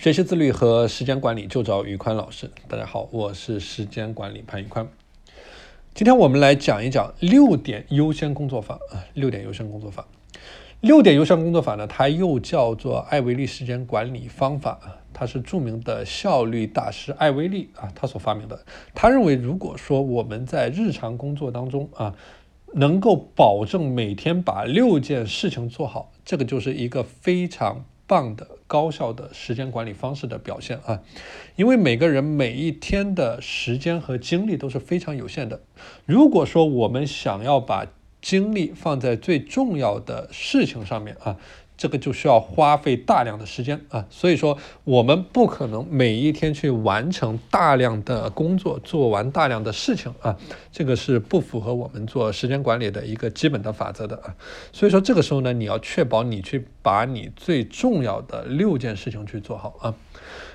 学习自律和时间管理就找宇宽老师。大家好，我是时间管理潘宇宽。今天我们来讲一讲六点优先工作法啊，六点优先工作法。六点优先工作法呢，它又叫做艾维利时间管理方法啊，它是著名的效率大师艾维利啊，他所发明的。他认为，如果说我们在日常工作当中啊，能够保证每天把六件事情做好，这个就是一个非常。棒的高效的时间管理方式的表现啊，因为每个人每一天的时间和精力都是非常有限的。如果说我们想要把精力放在最重要的事情上面啊。这个就需要花费大量的时间啊，所以说我们不可能每一天去完成大量的工作，做完大量的事情啊，这个是不符合我们做时间管理的一个基本的法则的啊。所以说这个时候呢，你要确保你去把你最重要的六件事情去做好啊。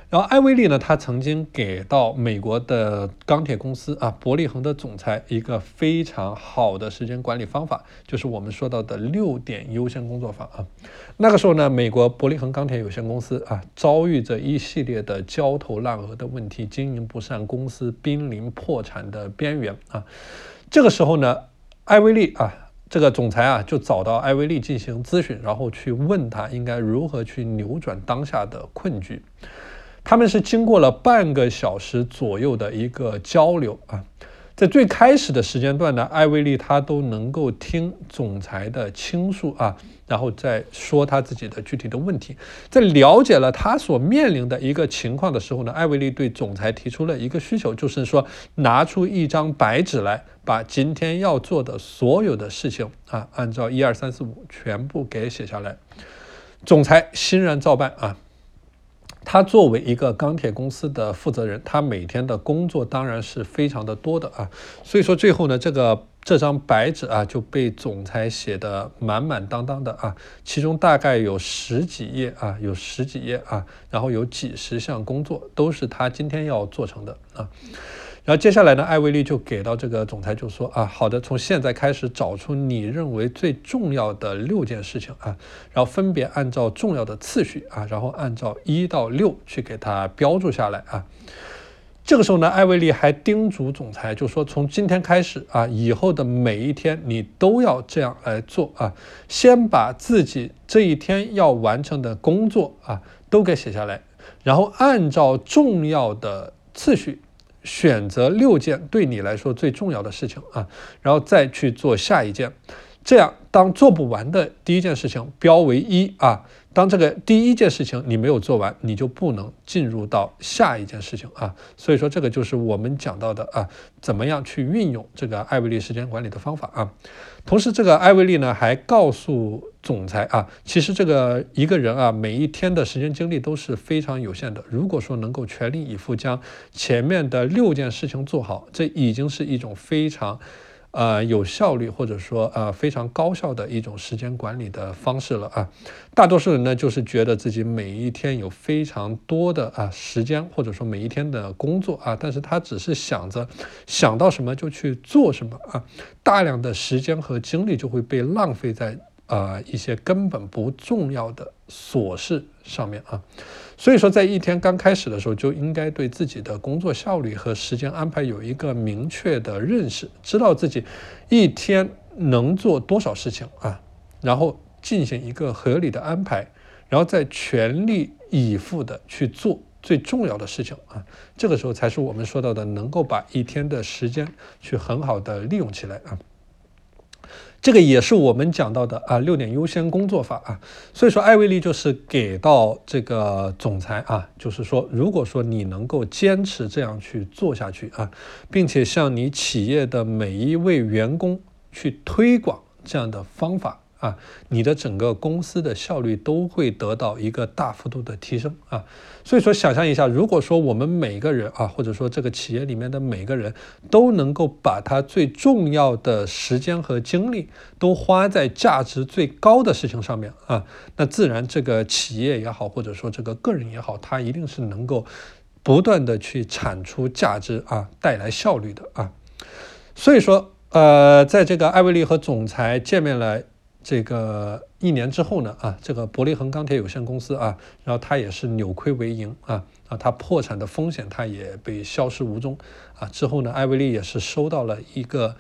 然后艾薇利呢，他曾经给到美国的钢铁公司啊，伯利恒的总裁一个非常好的时间管理方法，就是我们说到的六点优先工作法啊。那个时候呢，美国伯利恒钢铁有限公司啊，遭遇着一系列的焦头烂额的问题，经营不善，公司濒临破产的边缘啊。这个时候呢，艾薇利啊，这个总裁啊，就找到艾薇利进行咨询，然后去问他应该如何去扭转当下的困局。他们是经过了半个小时左右的一个交流啊，在最开始的时间段呢，艾薇丽她都能够听总裁的倾诉啊，然后再说他自己的具体的问题。在了解了他所面临的一个情况的时候呢，艾薇丽对总裁提出了一个需求，就是说拿出一张白纸来，把今天要做的所有的事情啊，按照一二三四五全部给写下来。总裁欣然照办啊。他作为一个钢铁公司的负责人，他每天的工作当然是非常的多的啊，所以说最后呢，这个这张白纸啊就被总裁写的满满当当的啊，其中大概有十几页啊，有十几页啊，然后有几十项工作都是他今天要做成的啊。然后接下来呢，艾薇利就给到这个总裁就说啊，好的，从现在开始找出你认为最重要的六件事情啊，然后分别按照重要的次序啊，然后按照一到六去给他标注下来啊。这个时候呢，艾薇利还叮嘱总裁，就说从今天开始啊，以后的每一天你都要这样来做啊，先把自己这一天要完成的工作啊都给写下来，然后按照重要的次序。选择六件对你来说最重要的事情啊，然后再去做下一件，这样当做不完的第一件事情标为一啊。当这个第一件事情你没有做完，你就不能进入到下一件事情啊。所以说这个就是我们讲到的啊，怎么样去运用这个艾维利时间管理的方法啊。同时，这个艾维利呢还告诉总裁啊，其实这个一个人啊，每一天的时间精力都是非常有限的。如果说能够全力以赴将前面的六件事情做好，这已经是一种非常。呃，有效率或者说呃非常高效的一种时间管理的方式了啊。大多数人呢，就是觉得自己每一天有非常多的啊时间，或者说每一天的工作啊，但是他只是想着想到什么就去做什么啊，大量的时间和精力就会被浪费在啊一些根本不重要的琐事上面啊。所以说，在一天刚开始的时候，就应该对自己的工作效率和时间安排有一个明确的认识，知道自己一天能做多少事情啊，然后进行一个合理的安排，然后再全力以赴的去做最重要的事情啊，这个时候才是我们说到的能够把一天的时间去很好的利用起来啊。这个也是我们讲到的啊，六点优先工作法啊，所以说艾维利就是给到这个总裁啊，就是说，如果说你能够坚持这样去做下去啊，并且向你企业的每一位员工去推广这样的方法。啊，你的整个公司的效率都会得到一个大幅度的提升啊！所以说，想象一下，如果说我们每个人啊，或者说这个企业里面的每个人都能够把他最重要的时间和精力都花在价值最高的事情上面啊，那自然这个企业也好，或者说这个个人也好，他一定是能够不断的去产出价值啊，带来效率的啊！所以说，呃，在这个艾薇丽和总裁见面了。这个一年之后呢，啊，这个伯利恒钢铁有限公司啊，然后它也是扭亏为盈啊，啊，它破产的风险它也被消失无踪啊。之后呢，艾维利也是收到了一个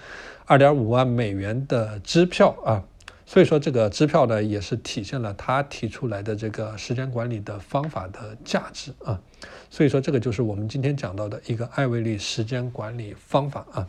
二点五万美元的支票啊。所以说这个支票呢，也是体现了他提出来的这个时间管理的方法的价值啊。所以说这个就是我们今天讲到的一个艾维利时间管理方法啊。